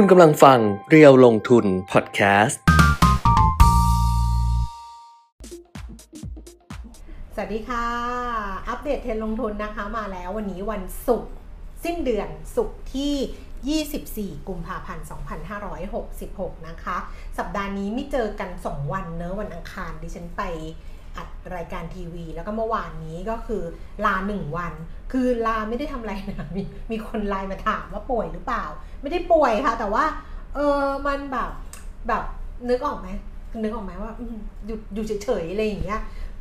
คุณกำลังฟังเรียวลงทุนพอดแคสต์ สวัสดีค่ะ อัปเดตเทรนด์ลงทุนนะคะมาแล้ววันนี้วันศุกร์สิ้นเดือนศุกร์ที่ 24 กุมภาพันธ์ 2566 นะคะ สัปดาห์นี้ไม่เจอกัน 2 วันเนอะวันอังคารดิฉันไป อัดรายการทีวี แล้วก็เมื่อวานนี้ก็คือลาหนึ่งวัน คือลาไม่ได้ทำอะไรนะมีมีคนไลน์มาถามว่าป่วยหรือเปล่า ไม่ได้ป่วยค่ะ แต่ว่า เออมันแบบแบบนึกออกไหมนึกออกไหมว่าอยู่อยู่เฉยๆอะไรอย่างเงี้ย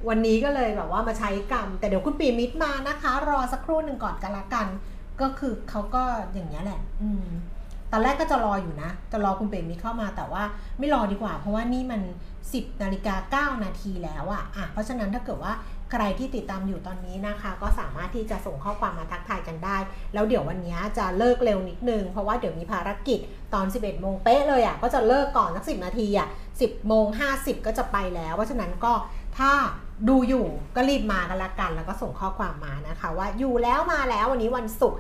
วันนี้ก็เลยแบบว่ามาใช้กรรม แต่เดี๋ยวคุณปีมิตรมานะคะ รอสักครู่หนึ่งก่อนกันละกัน ก็คือเขาก็อย่างนี้ยแหละ อืม อนแรกก็จะรออยู่นะ จะรอคุณเปรมมิตรเข้ามาแต่ว่าไม่รอดีกว่า เพราะว่านี่มัน 10นาฬิกา9นาทีแล้วอะอะ เพราะฉะนั้นถ้าเกิดว่าใครที่ติดตามอยู่ตอนนี้นะคะ ก็สามารถที่จะส่งข้อความมาทักทายกันได้ แล้วเดี๋ยววันนี้จะเลิกเร็วนิดนึง เพราะว่าเดี๋ยวมีภารกิจตอน 11โมงเป๊ะเลยอะก็จะเลิกก่อนสัก 10 นาทีอะ10โมง50 ก็จะไปแล้ว เพราะฉะนั้นก็ถ้าดูอยู่ก็รีบมากันละกัน แล้วก็ส่งข้อความมานะคะ ว่าอยู่แล้วมาแล้ววันนี้วันศุกร์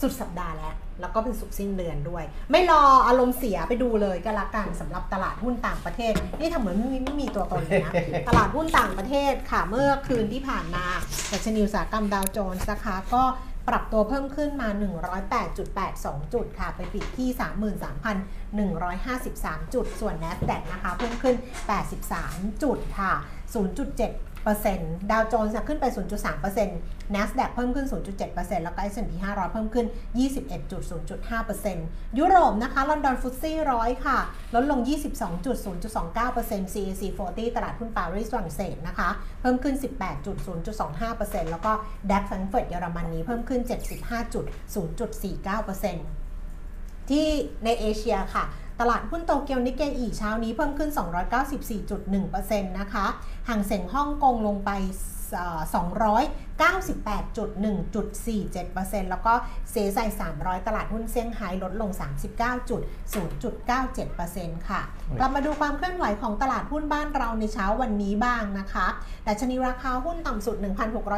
สุดสัปดาห์แล้ว แล้วก็เป็นสุกร์สิ้นเดือนด้วย ไม่รออารมณ์เสียไปดูเลยก็แล้วกันสำหรับตลาดหุ้นต่างประเทศ นี่ทำเหมือนไม่มีไม่มีตัวตนเลยนะ ตลาดหุ้นต่างประเทศค่ะเมื่อคืนที่ผ่านมาดัชนีอุตสาหกรรมดาวโจนส์นะคะก็ปรับตัวเพิ่มขึ้นมา 108.82 จุดค่ะ ไปปิดที่ 33,153 จุด ส่วน NASDAQ นะคะ เพิ่มขึ้น 83 จุดค่ะ 0.7 ดาวโจนส์ขึ้นไป 0.3% NASDAQ เพิ่มขึ้น 0.7%แล้วก็ S&P 500 เพิ่มขึ้น 21.0.5%ยุโรปนะคะ ลอนดอนฟุตซี่ร้อยค่ะ ลดลง 22.0.29% CAC 40 ตลาดหุ้นปารีสฝรั่งเศสนะคะ เพิ่มขึ้น 18.0.25%แล้วก็ DAX แฟรงก์เฟิร์ตเยอรมนีเพิ่มขึ้น 75.0.49%ที่ในเอเชียค่ะ ตลาดหุ้นโตเกียวนิกเกอีเช้านี้เพิ่มขึ้น 294.1%นะคะ ห่างเส็งฮ่องกงลงไป 298.1.47%แล้วก็เซไซ300 ตลาดหุ้นเซี่ยงไฮ้ลดลง 39.0.97%ค่ะเรามาดูความเคลื่อนไหวของตลาดหุ้นบ้านเราในเช้าวันนี้บ้างนะคะแต่ชนีราคาหุ้นต่ำสุด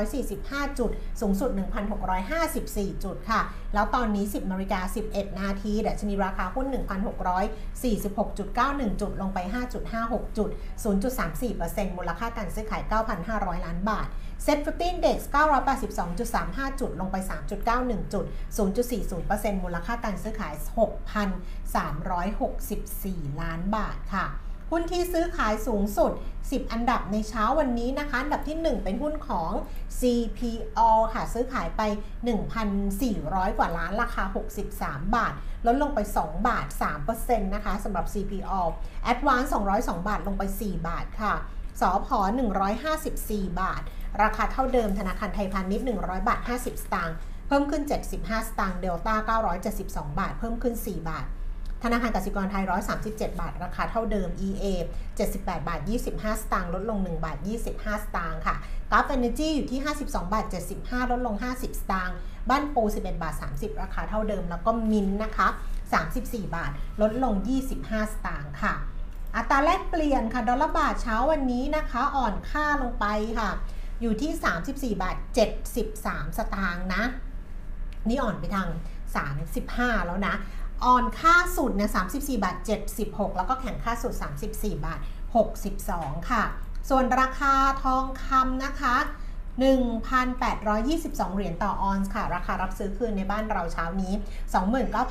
1,645 จุด สูงสุด 1,654 จุดค่ะ แล้วตอนนี้ 10นาฬิกา11 นาทีดัชนีราคาหุ้น 1,646.91 จุดลงไป 5.56 จุด 0.34%มูลค่าการซื้อขาย 9,500 ล้านบาทSET fifty index 982.35 จุด ลงไป 3.91 จุด 0.40%มูลค่าการซื้อขาย 6,364 ล้านบาทค่ะ หุ้นที่ซื้อขายสูงสุด 10 อันดับในเช้าวันนี้นะคะ อันดับที่ 1 เป็นหุ้นของ CPO ค่ะ ซื้อขายไป 1,400 กว่าล้านราคา 63 บาท ลดลงไป 2 บาท 3%นะคะสำหรับ CPO Advance 202 บาท ลงไป 4 บาทค่ะสอพอ154 บาท ราคาเท่าเดิมธนาคารไทยพาณิชย์ 100 บาท 50 สตางค์ เพิ่มขึ้น 75 สตางค์ เดลต้า 972 บาท เพิ่มขึ้น 4 บาท ธนาคารกสิกรไทย 137 บาท ราคาเท่าเดิม EA 78 บาท 25 สตางค์ลดลง 1 บาท 25 สตางค์ค่ะกราฟเอเนจีอยู่ที่ 52 บาท 75 ลดลง 50 สตางค์บ้านโป11 บาท 30 ราคาเท่าเดิม แล้วก็มินนะคะ 34 บาท ลดลง 25 สตางค์ค่ะ อัตราแลกเปลี่ยนค่ะ ดอลลาร์บาทเช้าวันนี้นะคะ อ่อนค่าลงไปค่ะ อยู่ที่ 34 บาท 73 สตางค์นะ นี่อ่อนไปทาง 35 แล้วนะ อ่อนค่าสุดเนี่ย34 บาท 76 แล้วก็แข่งค่าสุด 34 บาท 62 ค่ะ ส่วนราคาทองคำนะคะ 1,822 เหรียญต่อออนซ์ค่ะ ราคารับซื้อคืนในบ้านเราเช้านี้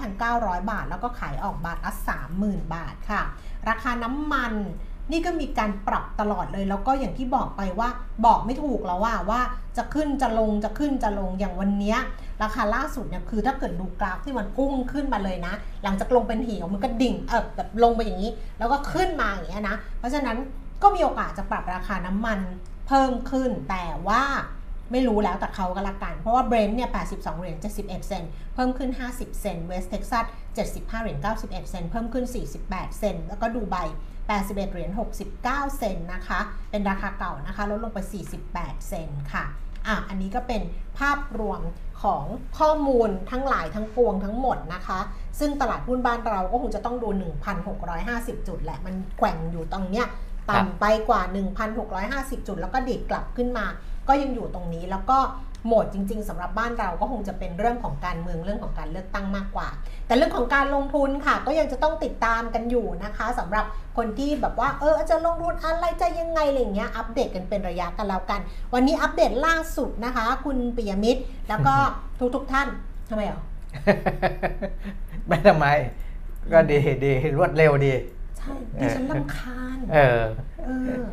29,900 บาท แล้วก็ขายออกบาทละ 30,000 บาทค่ะ ราคาน้ำมันนี่ก็มีการปรับตลอดเลยแล้วก็อย่างที่บอกไปว่าบอกไม่ถูกแล้วว่าว่าจะขึ้นจะลงจะขึ้นจะลงอย่างวันนี้ ราคาล่าสุดเนี่ยคือถ้าเกิดดูกราฟที่มันพุ่งขึ้นมาเลยนะ หลังจากลงเป็นเหวมันก็ดิ่งเออแบบลงไปอย่างนี้ แล้วก็ขึ้นมาอย่างเงี้ยนะ เพราะฉะนั้นก็มีโอกาสจะปรับราคาน้ำมันเพิ่มขึ้น แต่ว่าไม่รู้แล้วแต่เขาก็ล้วกัน เพราะว่าเบรนท์เนี่ย 82 เหรียญ 71 เซนต์ เพิ่มขึ้น 50 เซนต์ เวสต์เท็กซัส 75 เหรียญ 91 เซนต์ เพิ่มขึ้น 48 เซนต์ แล้วก็ดูไบ 81 เหรียญ 69 เซนต์นะคะ เป็นราคาเก่านะคะ ลดลงไป 48 เซนต์ค่ะ อะ อันนี้ก็เป็นภาพรวม ของข้อมูลทั้งหลายทั้งปวงทั้งหมดนะคะ ซึ่งตลาดหุ้นบ้านเราก็คงจะต้องดู 1,650 จุดแหละ มันแกว่งอยู่ตรงเนี้ยต่ำไปกว่า 1,650 จุด แล้วก็ดีดกลับขึ้นมา ก็ยังอยู่ตรงนี้แล้วก็ โหมดจริง ๆสำหรับบ้านเราก็คงจะเป็นเรื่องของการเมืองเรื่องของการเลือกตั้งมากกว่า แต่เรื่องของการลงทุนค่ะ ก็ยังจะต้องติดตามกันอยู่นะคะสำหรับคนที่แบบว่าเออจะลงทุนอะไรจะยังไงอะไรเงี้ยอัปเดตกันเป็นระยะกันแล้วกัน วันนี้อัปเดตล่าสุดนะคะ คุณปิยมิตรแล้วก็ทุกๆท่านทำไมอะไม่ทำไม ก็ดีดีรวดเร็วดีใช่ดิฉันลำคาญเออเออ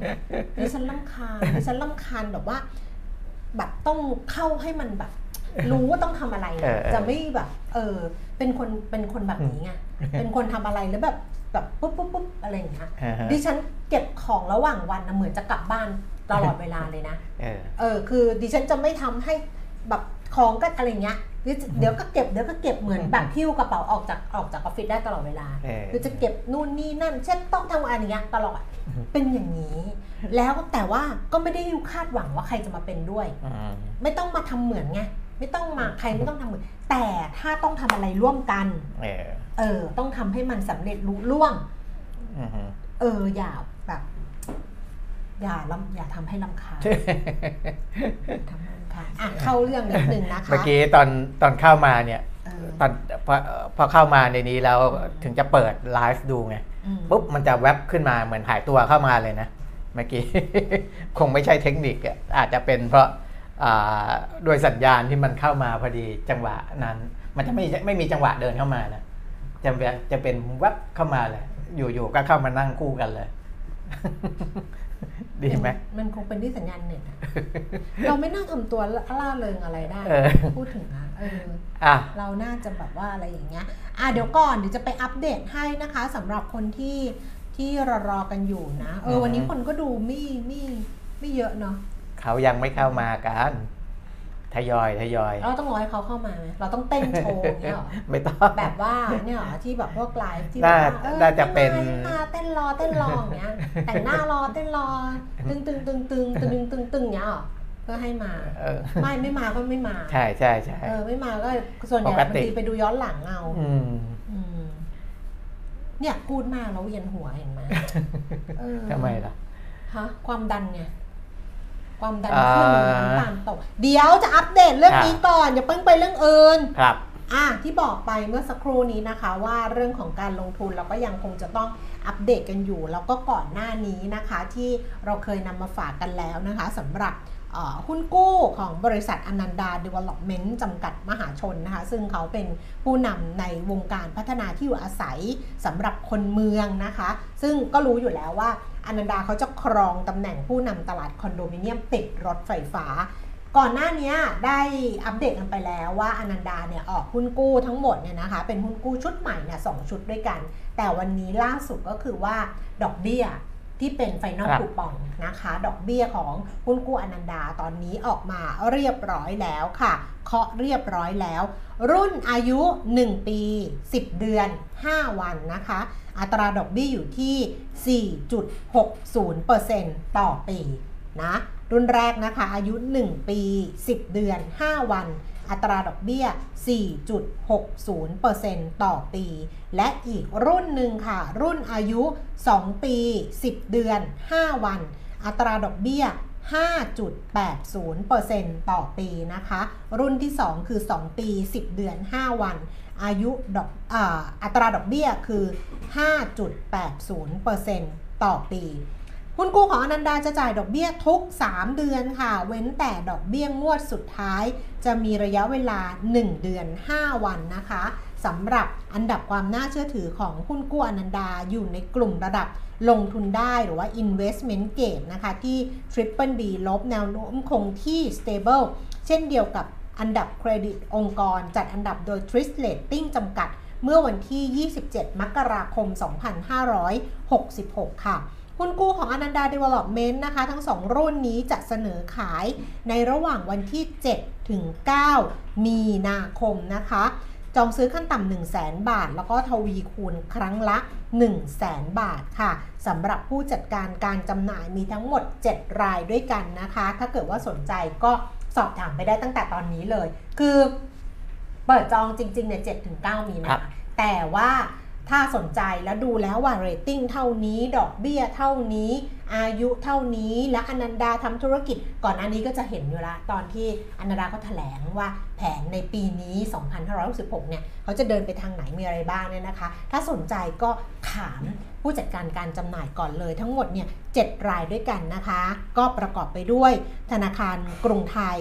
ดิฉันลำคาญดิฉันลำคาญแบบว่า แบบต้องเข้าให้มันแบบ รู้ว่าต้องทำอะไรเอนะอเออจะไม่แบบ เออ เป็นคนเป็นคนแบบนี้ไงเป็นคนทำอะไรแล้วแบบแบบปุ๊บปุ๊บปุ๊บอะไรอย่างเงี้ยอ่าฮะดิฉันเก็บของระหว่างวันนะเหมือนจะกลับบ้านตลอดเวลาเลยนะเออเออคือดิฉันจะไม่ทำให้แบบของก็อะไรเงี้ย เดี๋ยวเดี๋ยวก็เก็บเดี๋ยวก็เก็บเหมือนแบบพิ้วกระเป๋าออกจากออกจากออฟฟิศได้ตลอดเวลาเออคือจะเก็บนู่นนี่นั่น เช่นต้องทำอะไรอย่างเงี้ยตลอดอือฮึเป็นอย่างนี้ แล้วแต่ว่าก็ไม่ได้คาดหวังว่าใครจะมาเป็นด้วยอืมไม่ต้องมาทำเหมือนไงไม่ต้องมาใครไม่ต้องทำเหมือนแต่ถ้าต้องทำอะไรร่วมกันเออเออต้องทำให้มันสำเร็จลุล่วงอืมฮึเอออย่าแบบอย่าลำอย่าทำให้ลำคาญอย่าทำให้ลำคาญ อะเข้าเรื่องนิดนึงนะคะเมื่อกี้ตอนตอนเข้ามาเนี่ยเออตอนพอพอเข้ามาในนี้แล้วถึงจะเปิดไลฟ์ดูไงอืมปุ๊บมันจะแวบขึ้นมาเหมือนหายตัวเข้ามาเลยนะเมื่อกี้คงไม่ใช่เทคนิคอะอาจจะเป็นเพราะอ่าโดยสัญญาณที่มันเข้ามาพอดีจังหวะนั้น มันจะไม่ไม่มีจังหวะเดินเข้ามานะจะเป็นจะเป็นแวบเข้ามาเลย อยู่ๆก็เข้ามานั่งคู่กันเลย ดีไหมมันคงเป็นที่สัญญาณเน็ตอะเราไม่น่าทำตัวล่าเริงอะไรได้เออพูดถึงอะเอออะเราน่าจะแบบว่าอะไรอย่างเงี้ยอะเดี๋ยวก่อนเดี๋ยวจะไปอัปเดตให้นะคะสำหรับคนที่ที่รอรอกันอยู่นะ เออวันนี้คนก็ดูไม่ไม่ไม่เยอะเนาะเขายังไม่เข้ามากัน ทยอยทยอยเราต้องรอให้เขาเข้ามาไหมเราต้องเต้นโชว์เนี่ยหรอไม่ต้องแบบว่าเนี่ยหรอที่แบบพวกไลฟ์ที่แบบน่าจะเป็นเต้นรอเต้นรออย่างเงี้ยแต่งหน้ารอเต้นรอตึงตึงตึงตึงตึงตึงตึงเนี้ยหรอเพื่อให้มาไม่ไม่มาก็ไม่มา ใช่ใช่ใช่เออไม่มาก็ส่วนใหญ่บางทีไปดูย้อนหลังเอาเนี่ยพูดมากแล้วเวียนหัวเห็นไหมทำไมล่ะฮะความดันไง ความดันอ่าขึ้นน้ำตาลตกเดี๋ยวจะอัปเดตเรื่องอะนี้ก่อนอย่าเพิ่งไปเรื่องอื่นครับอะที่บอกไปเมื่อสักครู่นี้นะคะว่าเรื่องของการลงทุนเราก็ยังคงจะต้องอัปเดตกันอยู่ แล้วก็ก่อนหน้านี้นะคะที่เราเคยนำมาฝากกันแล้วนะคะสำหรับเอ่อ หุ้นกู้ของบริษัทอนันดา Development จำกัดมหาชนนะคะซึ่งเขาเป็นผู้นำในวงการพัฒนาที่อยู่อาศัยสำหรับคนเมืองนะคะ ซึ่งก็รู้อยู่แล้วว่าอนันดาเขาจะครองตำแหน่งผู้นำตลาดคอนโดมิเนียมติดรถไฟฟ้าก่อนหน้านี้ได้อัปเดตกันไปแล้วว่าอนันดาเนี่ยออกหุ้นกู้ทั้งหมดเนี่ยนะคะเป็นหุ้นกู้ชุดใหม่เนี่ยสองชุดด้วยกัน แต่วันนี้ล่าสุดก็คือว่าดอกเบี้ย ที่เป็นไฟนอลครับคูปองนะคะ ดอกเบี้ยของหุ้นกู้อนันดาตอนนี้ออกมาเรียบร้อยแล้วค่ะ เคาะเรียบร้อยแล้ว รุ่นอายุ 1 ปี 10 เดือน 5 วันนะคะ อัตราดอกเบี้ยอยู่ที่ 4.60%ต่อปีนะ รุ่นแรกนะคะ อายุ 1 ปี 10 เดือน 5 วัน อัตราดอกเบี้ย 4.60%ต่อปี และอีกรุ่นหนึ่งค่ะ รุ่นอายุ 2 ปี 10 เดือน 5 วัน อัตราดอกเบี้ย 5.80%ต่อปีนะคะ รุ่นที่ 2 คือ 2 ปี 10 เดือน 5 วัน อายุดอกออัตราดอกเบี้ยคือ 5.80%ต่อปี หุ้นกู้ของอนันดาจะจ่ายดอกเบี้ยทุก 3 เดือนค่ะ เว้นแต่ดอกเบี้ยงวดสุดท้าย จะมีระยะเวลา 1 เดือน 5 วันนะคะสำหรับอันดับความน่าเชื่อถือของหุ้นกู้อนันดาอยู่ในกลุ่มระดับลงทุนได้หรือว่า investment grade นะคะที่ Triple B ลบแนวโน้มคงที่ stable เช่นเดียวกับอันดับเครดิตองค์กร จัดอันดับโดย Twist Rating จำกัดเมื่อวันที่ 27 มกราคม 2566 ค่ะ หุ้นกู้ของอนันดา Development นะคะ ทั้ง 2 รุ่นนี้จะเสนอขายในระหว่างวันที่ 7 ถึง 9 มีนาคมนะคะ จองซื้อขั้นต่ำ1 0 0 0 0 0 บาท แล้วก็ทวีคูณครั้งละ 1 0 0 0 0 0 บาทค่ะสำหรับผู้จัดการการจำหน่ายมีทั้งหมด 7 รายด้วยกันนะคะ ถ้าเกิดว่าสนใจก็สอบถามไปได้ตั้งแต่ตอนนี้เลย คือเปิดจองจริงๆเนี่ย7ถึง9มีครันาบแต่ว่า ถ้าสนใจแล้วดูแล้วว่าเรตติ้งเท่านี้ ดอกเบี้ยเท่านี้ อายุเท่านี้ และอนันดาทำธุรกิจ ก่อนอันนี้ก็จะเห็นอยู่ละตอนที่อนันดาเขาแถลงว่าแผนในปีนี้ 2566 เนี่ยเขาจะเดินไปทางไหนมีอะไรบ้างเนี่ยนะคะ ถ้าสนใจก็ถามผู้จัดการการจำหน่ายก่อนเลย ทั้งหมดเนี่ย7รายด้วยกันนะคะ ก็ประกอบไปด้วย ธนาคารกรุงไทย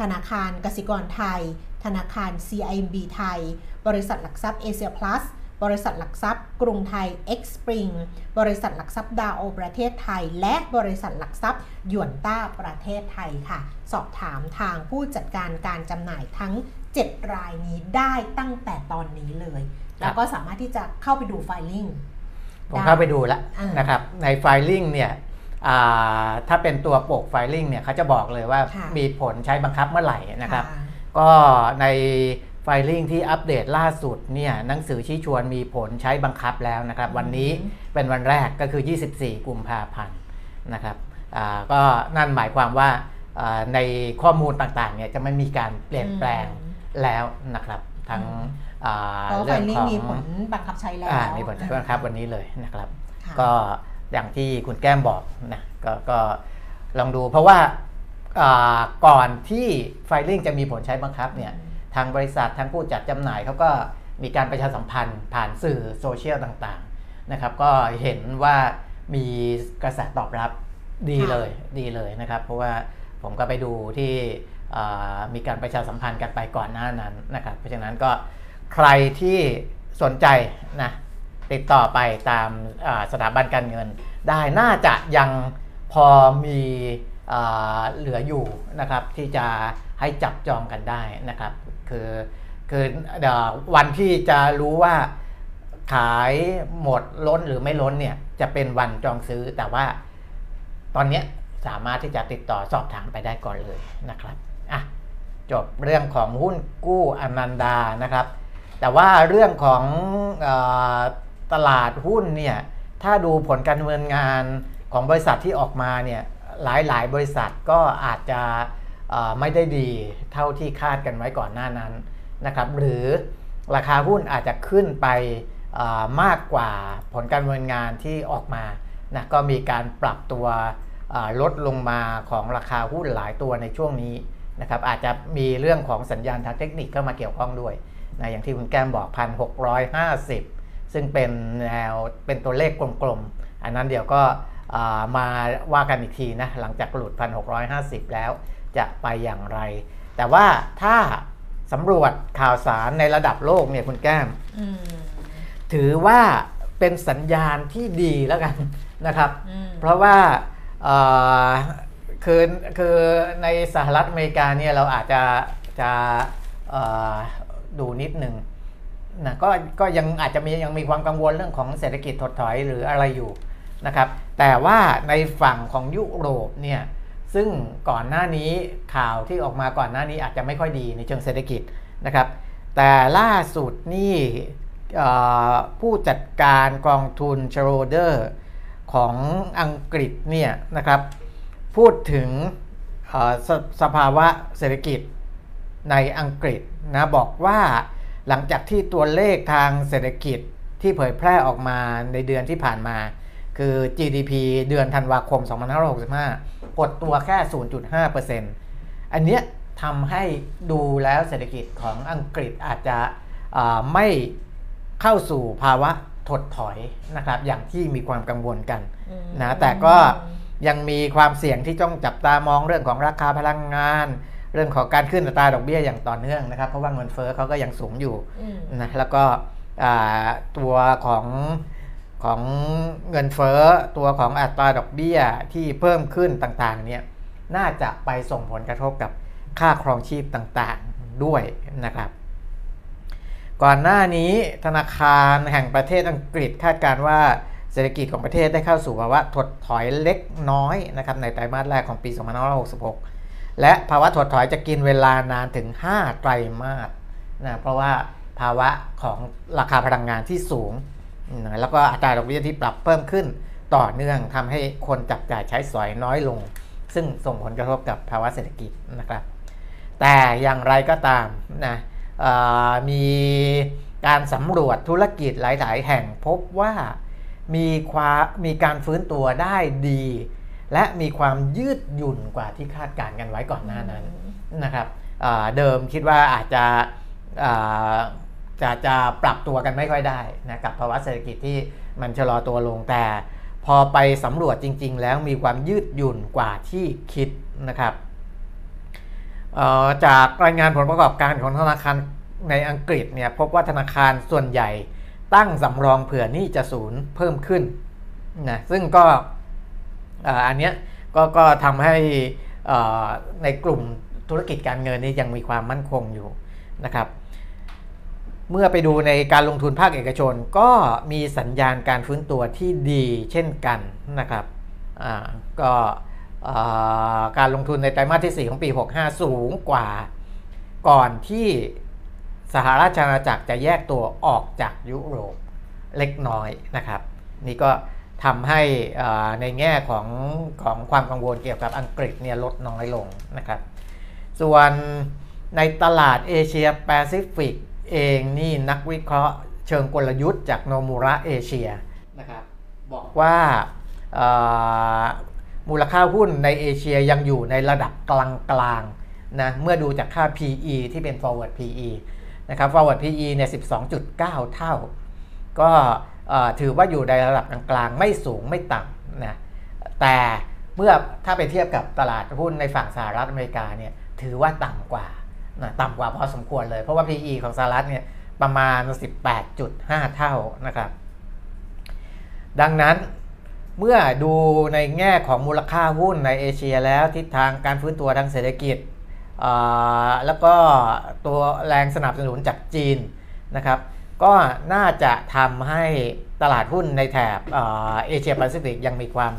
ธนาคารกสิกรไทย ธนาคาร CIMB ไทย บริษัทหลักทรัพย์เอเชียพลัส บริษัทหลักทรัพย์ กรุงไทย X Spring บริษัทหลักทรัพย์ดาโอประเทศไทย และบริษัทหลักทรัพย์หยวนต้าประเทศไทยค่ะ สอบถามทางผู้จัดการการจำหน่ายทั้ง 7 รายนี้ได้ตั้งแต่ตอนนี้เลย แล้วก็สามารถที่จะเข้าไปดูไฟลิ่งผมเข้าไปดูแล้วอ่านนะครับ ในไฟลิ่งเนี่ยอ่าถ้าเป็นตัวปกไฟลิ่งเนี่ยเขาจะบอกเลยว่าค่ะมีผลใช้บังคับเมื่อไหร่นะครับค่ะก็ใน ไฟลิ่งที่อัปเดตล่าสุดเนี่ยหนังสือชี้ชวนมีผลใช้บังคับแล้วนะครับ วันนี้เป็นวันแรกก็คือ 24 กุมภาพันธ์นะครับอ่าก็นั่นหมายความว่าอ่าในข้อมูลต่างๆเนี่ยจะไม่มีการเปลี่ยนแปลงแล้วนะครับทั้งอ่าเพราะไฟเรื่องลิ่ขงองมีผลบังคับใช้แล้วอ่ามีผลใช้บังคับวันนี้เลยนะครับค่ะก็อย่างที่คุณแก้มบอกนะกก็ลองดูเพราะว่าอ่าก่อนที่ไฟลิ่งจะมีผลใช้บังคับเนี่ย ทางบริษัททางผู้จัดจำหน่ายเขาก็มีการประชาสัมพันธ์ผ่านสื่อโซเชียลต่างๆนะครับ ก็เห็นว่ามีกระแสตอบรับดีเลยดีเลยนะครับ เพราะว่าผมก็ไปดูที่มีการประชาสัมพันธ์กันไปก่อนหน้านั้นนะครับ เพราะฉะนั้นก็ใครที่สนใจนะติดต่อไปตามสถาบันการเงิน ได้น่าจะยังพอมีเหลืออยู่นะครับที่จะให้จับจองกันได้นะครับ คือคือเดี๋ยววันที่จะรู้ว่าขายหมดล้นหรือไม่ล้นเนี่ย จะเป็นวันจองซื้อแต่ว่าตอนนี้สามารถที่จะติดต่อสอบถามไปได้ก่อนเลยนะครับอะจบเรื่องของหุ้นกู้อนันดานะครับ แต่ว่าเรื่องของออตลาดหุ้นเนี่ยถ้าดูผลการดำเนินงานของบริษัทที่ออกมาเนี่ยหลายหลายบริษัทก็อาจจะ ไม่ได้ดีเท่าที่คาดกันไว้ก่อนหน้านั้นนะครับหรือราคาหุ้นอาจจะขึ้นไปมากกว่าผลการดำเนินงานที่ออกมานะก็มีการปรับตัวลดลงมาของราคาหุ้นหลายตัวในช่วงนี้นะครับอาจจะมีเรื่องของสัญญาณทางเทคนิคเข้ามาเกี่ยวข้องด้วยนะอย่างที่คุณแก้มบอก 1,650 ซึ่งเป็นแนวเป็นตัวเลขกลมๆ อันนั้นเดี๋ยวก็มาว่ากันอีกทีนะหลังจากหลุด 1,650 แล้ว จะไปอย่างไร แต่ว่าถ้าสำรวจข่าวสารในระดับโลกเนี่ยคุณแก้มอืมถือว่าเป็นสัญญาณที่ดีแล้วกันนะครับอืมเพราะว่าเอ่อคือคือในสหรัฐอเมริกาเนี่ยเราอาจจะจะเอ่อดูนิดหนึ่งนะก็ก็ยังอาจจะมียังมีความกังวลเรื่องของเศรษฐกิจถดถอยหรืออะไรอยู่นะครับ แต่ว่าในฝั่งของยุโรปเนี่ย ซึ่งก่อนหน้านี้ข่าวที่ออกมาก่อนหน้านี้อาจจะไม่ค่อยดีในเชิงเศรษฐกิจนะครับ แต่ล่าสุดนี่ผู้จัดการกองทุนชโรเดอร์ของอังกฤษเนี่ยนะครับ พูดถึงสสภาวะเศรษฐกิจในอังกฤษนะบอกว่าหลังจากที่ตัวเลขทางเศรษฐกิจที่เผยแพร่ออกมาในเดือนที่ผ่านมา คือ GDP เดือนธันวาคม 2565 กดตัวแค่ 0.5%อันเนี้ยทำให้ดูแล้วเศรษฐกิจของอังกฤษอาจจะอ่าไม่เข้าสู่ภาวะถดถอยนะครับ อย่างที่มีความกังวลกันอืมนะแต่ก็ยังมีความเสี่ยงที่ต้องจับตามองเรื่องของราคาพลังงาน เรื่องของการขึ้นอัตราดอกเบี้ยอย่างต่อเนื่องนะครับ เพราะว่าเงินเฟ้อเขาก็ยังสูงอยู่อืมนะแล้วก็อ่าตัวของ ของเงินเฟ้อตัวของอัตราดอกเบี้ยที่เพิ่มขึ้นต่างๆเนี่ยน่าจะไปส่งผลกระทบกับค่าครองชีพต่างๆด้วยนะครับ ก่อนหน้านี้ธนาคารแห่งประเทศอังกฤษคาดการว่าเศรษฐกิจของประเทศได้เข้าสู่ภาวะถดถอยเล็กน้อยนะครับในไตรมาสแรกของปี 2566 และภาวะถดถอยจะกินเวลานานถึง 5 ไตรมาสนะเพราะว่าภาวะของราคาพลังงานที่สูง แล้วก็อัตราดอกเบี้ยที่ปรับเพิ่มขึ้นต่อเนื่องทำให้คนจับจ่ายใช้สอยน้อยลง ซึ่งส่งผลกระทบกับภาวะเศรษฐกิจนะครับ แต่อย่างไรก็ตามนะมีการสำรวจธุรกิจหลาย ๆ แห่งพบว่ามีความมีการฟื้นตัวได้ดี และมีความยืดหยุ่นกว่าที่คาดการณ์กันไว้ก่อนหน้านั้นนะครับเดิมคิดว่าอาจจะ จะจะปรับตัวกันไม่ค่อยได้นะกับภาวะเศรษฐกิจที่มันชะลอตัวลงแต่ พอไปสำรวจจริง ๆ แล้วมีความยืดหยุ่นกว่าที่คิดนะครับจากรายงานผลประกอบการของธนาคารในอังกฤษเนี่ยพบว่าธนาคารส่วนใหญ่ตั้งสำรองเผื่อหนี้จะศูนย์เพิ่มขึ้นนะซึ่งก็อันเนี้ยก็ก็ทำให้ในกลุ่มธุรกิจการเงินนี่ยังมีความมั่นคงอยู่นะครับ เมื่อไปดูในการลงทุนภาคเอกชน ก็มีสัญญาณการฟื้นตัวที่ดีเช่นกันนะครับก็การลงทุนในไตรมาสที่ 4 ของปี 65 สูงกว่าก่อนที่สหราชอาณาจักรจะแยกตัวออกจากยุโรปเล็กน้อยนะครับ นี่ก็ทำให้ในแง่ของของความกังวลเกี่ยวกับอังกฤษเนี่ยลดน้อยลงนะครับ ส่วนในตลาดเอเชียแปซิฟิก เองนี่นักวิเคราะห์เชิงกลยุทธ์จากโนมูระเอเชียนะครับบอกว่าเอ่อมูลค่าหุ้นในเอเชียยังอยู่ในระดับกลางๆนะเมื่อดูจากค่า PE ที่เป็น forward PE นะครับ forward PE เนี่ย 12.9 เท่า ก็เอ่อถือว่าอยู่ในระดับกลางๆ ไม่สูงไม่ต่ำนะแต่เมื่อถ้าไปเทียบกับตลาดหุ้นในฝั่งสหรัฐอเมริกาเนี่ยถือว่าต่ำกว่า นะต่ำกว่าพอสมควรเลย เพราะว่า PE ของสหรัฐเนี่ยประมาณ 18.5 เท่านะครับ ดังนั้นเมื่อดูในแง่ของมูลค่าหุ้นในเอเชียแล้วทิศทางการฟื้นตัวทางเศรษฐกิจ แล้วก็ตัวแรงสนับสนุนจากจีนนะครับ ก็น่าจะทำให้ตลาดหุ้นในแถบเอเชียแปซิฟิกยังมีความ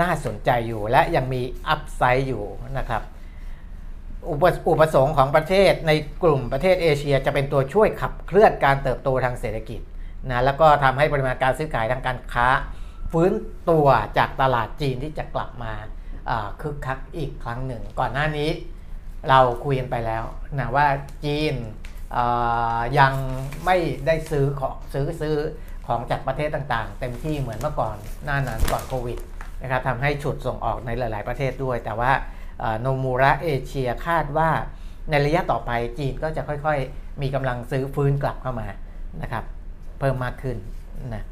น่าสนใจอยู่ และยังมีอัพไซด์อยู่นะครับ อุปสงค์ของประเทศในกลุ่มประเทศเอเชีย จะเป็นตัวช่วยขับเคลื่อนการเติบโตทางเศรษฐกิจนะแล้วก็ทำให้ปริมาณการซื้อขายทางการค้า ฟื้นตัวจากตลาดจีนที่จะกลับมาคึกคักอีกครั้งหนึ่ง ก่อนหน้านี้เราคุยกันไปแล้วนะว่าจีนยังไม่ได้ซื้อของซื้อซื้อของจากประเทศต่างๆ เต็มที่เหมือนเมื่อก่อนหน้านั้นก่อนโควิดนะครับทำให้ฉุดส่งออกในหลาย ๆ ประเทศด้วย แต่ว่า โนมูระเอเชียคาดว่าในระยะต่อไปจีนก็จะค่อยๆ มีกำลังซื้อฟื้นกลับเข้ามานะครับเพิ่มมากขึ้นนะ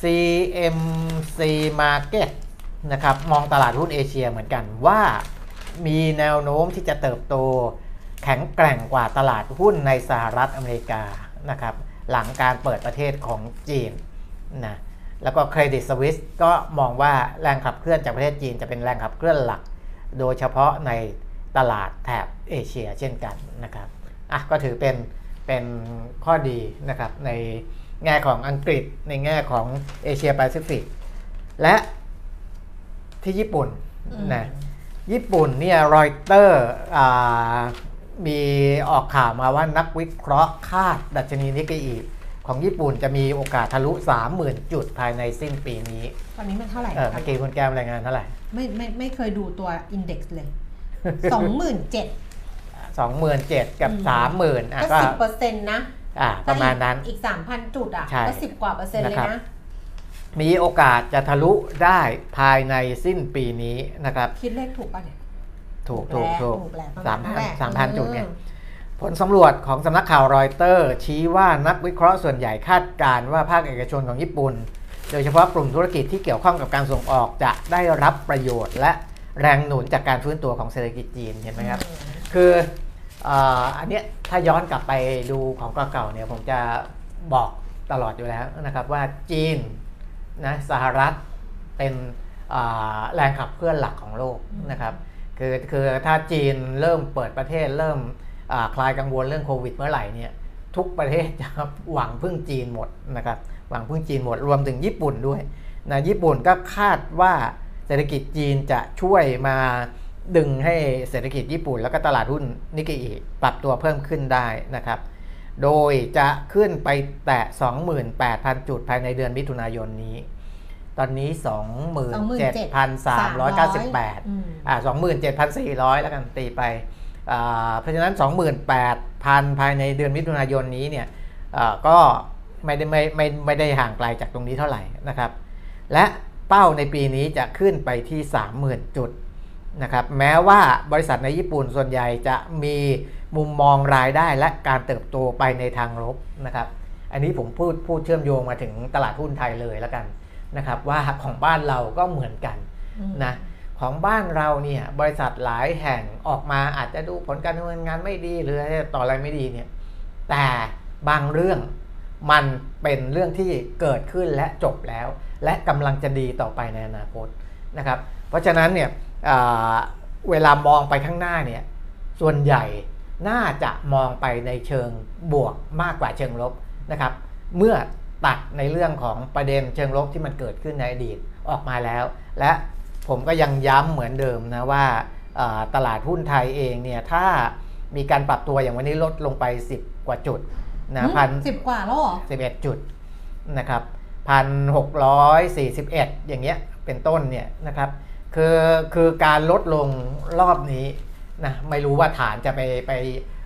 CMC Market นะครับมองตลาดหุ้นเอเชียเหมือนกันว่ามีแนวโน้มที่จะเติบโตแข็งแกร่งกว่าตลาดหุ้นในสหรัฐอเมริกานะครับหลังการเปิดประเทศของจีนนะ แล้วก็เครดิตสวิสก็มองว่าแรงขับเคลื่อนจากประเทศจีนจะเป็นแรงขับเคลื่อนหลัก โดยเฉพาะในตลาดแถบเอเชียเช่นกันนะครับอะก็ถือเป็นเป็นข้อดีนะครับในแง่ของอังกฤษในแง่ของเอเชียแปซิฟิกและที่ญี่ปุ่นอืมนะญี่ปุ่นเนี่ยรอยเตอร์มีออกข่าวมาว่านักวิเคราะห์คาดดัชนีนิกเกอิ ของญี่ปุ่นจะมีโอกาสทะลุ 30,000 จุดภายในสิ้นปีนี้ ตอนนี้มันเท่าไหร่เออเมื่อกี้คุณแก้มรายงานเท่าไหร่ ไม่ไม่ไม่เคยดูตัว index เลยสองหมื่นเจ็ด27,000 กับ 30,000อะก็ก็สิบเปอร์เซ็นต์นะอะประมาณนั้น อีกสามพันจุดอะ ใช่ก็สิบกว่าเปอร์เซ็นต์เลยนะครับ นะ มีโอกาสจะทะลุได้ภายในสิ้นปีนี้นะครับ คิดเลขถูกป่ะเนี่ย ถูกถูกถูกถูกแล้วสามประพันณสามพันแหละจุดเนี่ย อืม ผลสำรวจของสำนักข่าวรอยเตอร์ ชี้ว่านักวิเคราะห์ส่วนใหญ่คาดการณ์ว่าภาคเอกชนของญี่ปุ่น โดยเฉพาะกลุ่มธุรกิจที่เกี่ยวข้องกับการส่งออกจะได้รับประโยชน์ และแรงหนุนจากการฟื้นตัวของเศรษฐกิจจีนเห็นไหมครับ คือเอ่ออันเนี้ยถ้าย้อนกลับไปดูของเก่าๆเนี่ยผมจะบอกตลอดอยู่แล้วนะครับว่าจีนนะสหรัฐเป็นอ่าแรงขับเคลื่อนหลักของโลกนะครับคือคือถ้าจีนเริ่มเปิดประเทศเริ่มอ่า คลายกังวลเรื่องโควิดเมื่อไหร่เนี่ยทุกประเทศจะหวังพึ่งจีนหมดนะครับหวังพึ่งจีนหมดรวมถึงญี่ปุ่นด้วยนะญี่ปุ่นก็คาดว่าเศรษฐกิจจีนจะช่วยมาดึงให้เศรษฐกิจญี่ปุ่น แล้วก็ตลาดหุ้นนิกเกอิปรับตัวเพิ่มขึ้นได้นะครับ โดยจะขึ้นไปแตะ 28,000 จุดภายในเดือนมิถุนายนนี้ ตอนนี้ 27,398อืมอ่า27,400 แล้วกันตีไปอ่า เพราะฉะนั้น 28,000พันภายในเดือนมิถุนายนนี้เนี่ยก็ไม่ได้ไม่ไม่ไม่ได้ห่างไกลจากตรงนี้เท่าไหร่นะครับ และเป้าในปีนี้จะขึ้นไปที่ 30,000 จุดนะครับแม้ว่าบริษัทในญี่ปุ่นส่วนใหญ่จะมีมุมมองรายได้และการเติบโตไปในทางลบนะครับ อันนี้ผมพูดพูดเชื่อมโยงมาถึงตลาดหุ้นไทยเลยแล้วกันนะครับ ว่าของบ้านเราก็เหมือนกันนะ ของบ้านเราเนี่ยบริษัทหลายแห่งออกมาอาจจะดูผลการดำเนินงานไม่ดีหรือต่ออะไรไม่ดีเนี่ยแต่บางเรื่องมันเป็นเรื่องที่เกิดขึ้นและจบแล้ว และกำลังจะดีต่อไปในอนาคตนะครับเพราะฉะนั้นเนี่ยเวลามองไปข้างหน้าเนี่ยส่วนใหญ่น่าจะมองไปในเชิงบวกมากกว่าเชิงลบนะครับเมื่อตัดในเรื่องของประเด็นเชิงลบที่มันเกิดขึ้นในอดีตออกมาแล้ว และ ผมก็ยังย้ำเหมือนเดิมนะว่าตลาดหุ้นไทยเองเนี่ยถ้ามีการปรับตัวอย่างวันนี้ลดลงไป 10 กว่าจุดนะพันสิบกว่าแล้วหรอสิบเอ็ดจุดนะครับพันหกร้อยสี่สิบเอ็ดอย่างเงี้ยเป็นต้นเนี่ยนะครับคือคือการลดลงรอบนี้นะไม่รู้ว่าฐานจะไปไป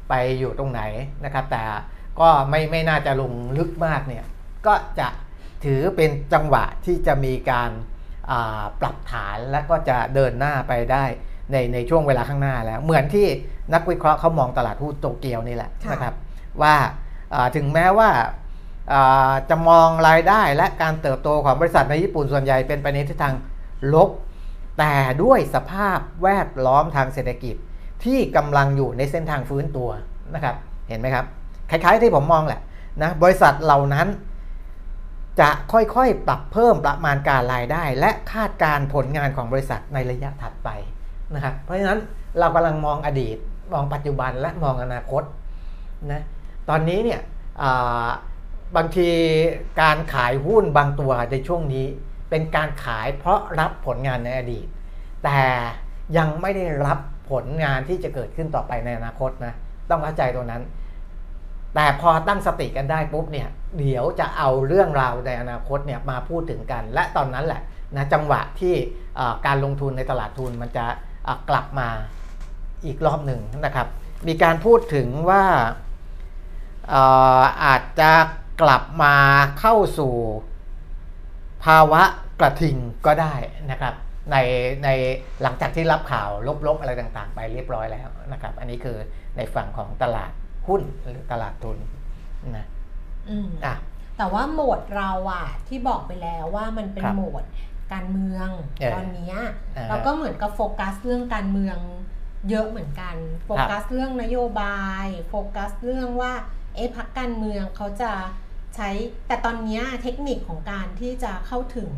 ไปอยู่ตรงไหนนะครับ แต่ก็ไม่ไม่น่าจะลงลึกมากเนี่ยก็จะถือเป็นจังหวะที่จะมีการ ปรับฐานและก็จะเดินหน้าไปได้ในในช่วงเวลาข้างหน้าแล้ว เหมือนที่นักวิเคราะห์เขามองตลาดหุ้นโตเกียวนี่แหละนะครับว่าถึงแม้ว่าจะมองรายได้และการเติบโตของบริษัทในญี่ปุ่นส่วนใหญ่เป็นไปในทิศทางลบ แต่ด้วยสภาพแวดล้อมทางเศรษฐกิจที่กำลังอยู่ในเส้นทางฟื้นตัวนะครับ เห็นไหมครับ คล้ายๆที่ผมมองแหละนะบริษัทเหล่านั้น จะค่อยๆ ปรับเพิ่มประมาณการรายได้ และคาดการผลงานของบริษัทในระยะถัดไปนะครับเพราะฉะนั้นเรากำลังมองอดีต มองปัจจุบันและมองอนาคตนะตอนนี้เนี่ยบางทีการขายหุ้นบางตัวในช่วงนี้ เป็นการขายเพราะรับผลงานในอดีต แต่ยังไม่ได้รับผลงานที่จะเกิดขึ้นต่อไปในอนาคตนะต้องเข้าใจตรงนั้น แต่พอตั้งสติกันได้ปุ๊บเนี่ยเดี๋ยวจะเอาเรื่องราวในอนาคตเนี่ยมาพูดถึงกัน และตอนนั้นแหละนะจังหวะที่การลงทุนในตลาดทุนมันจะกลับมาอีกรอบหนึ่งนะครับ มีการพูดถึงว่าอาจจะกลับมาเข้าสู่ภาวะกระทิงก็ได้นะครับในในหลังจากที่รับข่าวลบๆอะไรต่างๆ ไปเรียบร้อยแล้วนะครับ อันนี้คือในฝั่งของตลาด หุ้นหรือตลาดทุนนะอืมอะแต่ว่าโหมดเราอะที่บอกไปแล้วว่ามันเป็นโหมดการเมืองตอนนี้เราก็เหมือนกับโฟกัสเรื่องการเมืองเยอะเหมือนกัน โฟกัสเรื่องนโยบาย โฟกัสเรื่องว่าเอ๊ะพักการเมืองเขาจะใช้แต่ตอนนี้เทคนิคของการที่จะเข้าถึง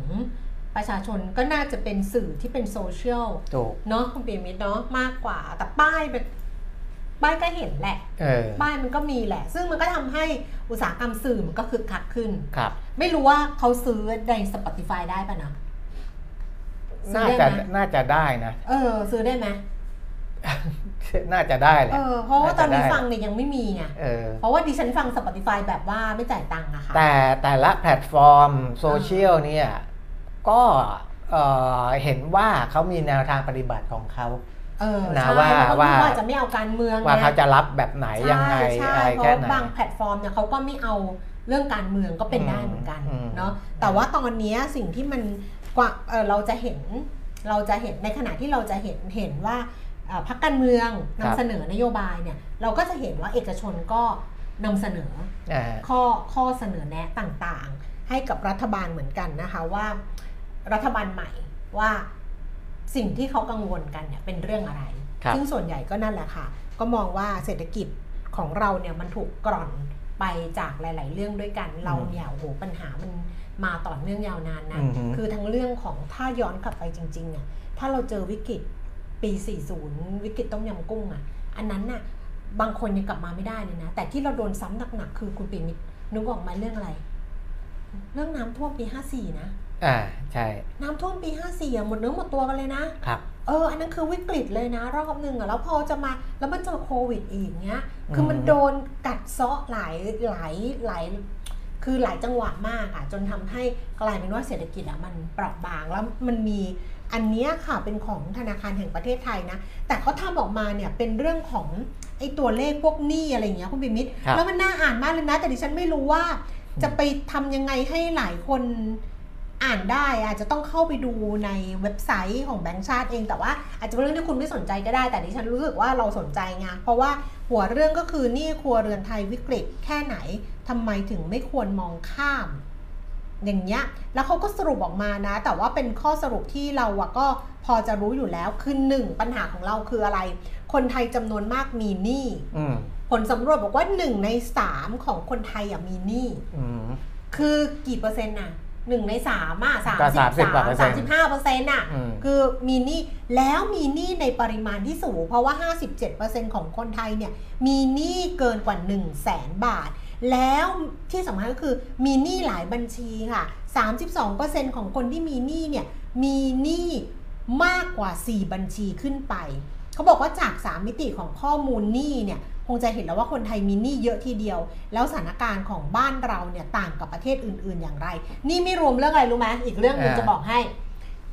ประชาชนก็น่าจะเป็นสื่อที่เป็นโซเชียลเนาะคุณปีมิตรเนาะมากกว่าแต่ป้ายเป็นป้ายก็เห็นแหละป้ายมันก็มีแหละ ซึ่งมันก็ทำให้อุตสาหกรรมสื่อมันก็คึกคักขึ้นครับ ไม่รู้ว่าเขาซื้อใน Spotify ได้ปะนะน่าจะน่าจะได้นะ เออ ซื้อได้ไหมน่าจะได้แหละเพราะว่าตอนนี้ฟังเนี่ยยังไม่มีไงเพราะว่าดิฉันฟัง Spotify แบบว่าไม่จ่ายตังค์อะค่ะ แต่แต่ละแพลตฟอร์มโซเชียลเนี่ย ก็เห็นว่าเขามีแนวทางปฏิบัติของเขาเออ นะว่าว่าจะไม่เอาการเมืองว่าเขาจะรับแบบไหนยังไงอะไรแค่ไหนบางแพลตฟอร์มเนี่ยเขาก็ไม่เอาเรื่องการเมืองก็เป็นได้เหมือนกันเนาะแต่ว่าตอนนี้สิ่งที่มันกว่าเราจะเห็นเราจะเห็นในขณะที่เราจะเห็นเห็นว่าพรรคการเมืองนำเสนอนโยบายเนี่ยเราก็จะเห็นว่าเอกชนก็นำเสนอข้อข้อเสนอแนะต่างๆ ให้กับรัฐบาลเหมือนกันนะคะว่า รัฐบาลใหม่ว่า สิ่งที่เขากังวลกันเนี่ยเป็นเรื่องอะไร ซึ่งส่วนใหญ่ก็นั่นแหละค่ะ ก็มองว่าเศรษฐกิจของเราเนี่ยมันถูกกร่อนไปจากหลาย ๆ เรื่องด้วยกัน เราเนี่ยโอ้โหปัญหามันมาต่อเนื่องยาวนานนะ คือทั้งเรื่องของถ้าย้อนกลับไปจริงๆเนี่ยถ้าเราเจอวิกฤตปี 40 วิกฤตต้มยำกุ้งอะ อันนั้นน่ะบางคนยังกลับมาไม่ได้เลยนะ แต่ที่เราโดนซ้ำหนักๆคือคุณปีมิตรนึกออกมาเรื่องอะไร เรื่องน้ำท่วมปี 54 นะ อ่าใช่น้ำท่วมปีห้าสี่หมดเนื้อหมดตัวกันเลยนะ ครับ เออ อันนั้นคือวิกฤตเลยนะ รอบหนึ่งอะแล้วพอจะมาแล้วมันเจอโควิดอีกเนี้ย คือมันโดนกัดเซาะหลายหลายหลายคือหลายจังหวะมากอะจนทำให้กลายเป็นว่าเศรษฐกิจอะมันเปราะบางแล้วมันมีอันนี้ค่ะเป็นของธนาคารแห่งประเทศไทยนะ แต่เขาทำออกมาเนี่ยเป็นเรื่องของไอ้ตัวเลขพวกหนี้อะไรอย่างเงี้ยคุณบิมิตรครับแล้วมันน่าอ่านมากเลยนะ แต่ดิฉันไม่รู้ว่าจะไปทำยังไงให้หลายคน อ่านได้อาจจะต้องเข้าไปดูในเว็บไซต์ของแบงก์ชาติเอง แต่ว่าอาจจะเป็นเรื่องที่คุณไม่สนใจก็ได้ แต่ดิฉันรู้สึกว่าเราสนใจไงเพราะว่าหัวเรื่องก็คือหนี่ครัวเรือนไทยวิกฤตแค่ไหนทำไมถึงไม่ควรมองข้าม อย่างเงี้ยแล้วเขาก็สรุปออกมานะ แต่ว่าเป็นข้อสรุปที่เราอะก็พอจะรู้อยู่แล้วคือหนึ่งปัญหาของเราคืออะไร คนไทยจำนวนมากมีหนี้อืมผลสำรวจบอกว่าหนึ่งในสามของคนไทยอะมีหนี้อืมคือกี่เปอร์เซ็นต์น่ะ หนึ่งในสามอะสามก็สิบ30กว่าสามเปอร์เซ็นสามต์สิบห้าเปอร์เซ็นต์อะอืมคือมีหนี้แล้วมีหนี้ในปริมาณที่สูง เพราะว่า 57%ของคนไทยเนี่ยมีหนี้เกินกว่า 1 0 0 0 0แสนบาท แล้วที่สำคัญก็คือมีหนี้หลายบัญชีค่ะ 32%ของคนที่มีหนี้เนี่ยมีหนี้มากกว่า 4 บัญชีขึ้นไป เขาบอกว่าจาก 3 มิติของข้อมูลหนี้เนี่ย คงจะเห็นแล้วว่าคนไทยมีหนี้เยอะทีเดียว แล้วสถานการณ์ของบ้านเราเนี่ยต่างกับประเทศอื่น ๆ อย่างไร นี่ไม่รวมเรื่องอะไรรู้ไหมอีกเรื่องหนึงอ่าจะบอกให้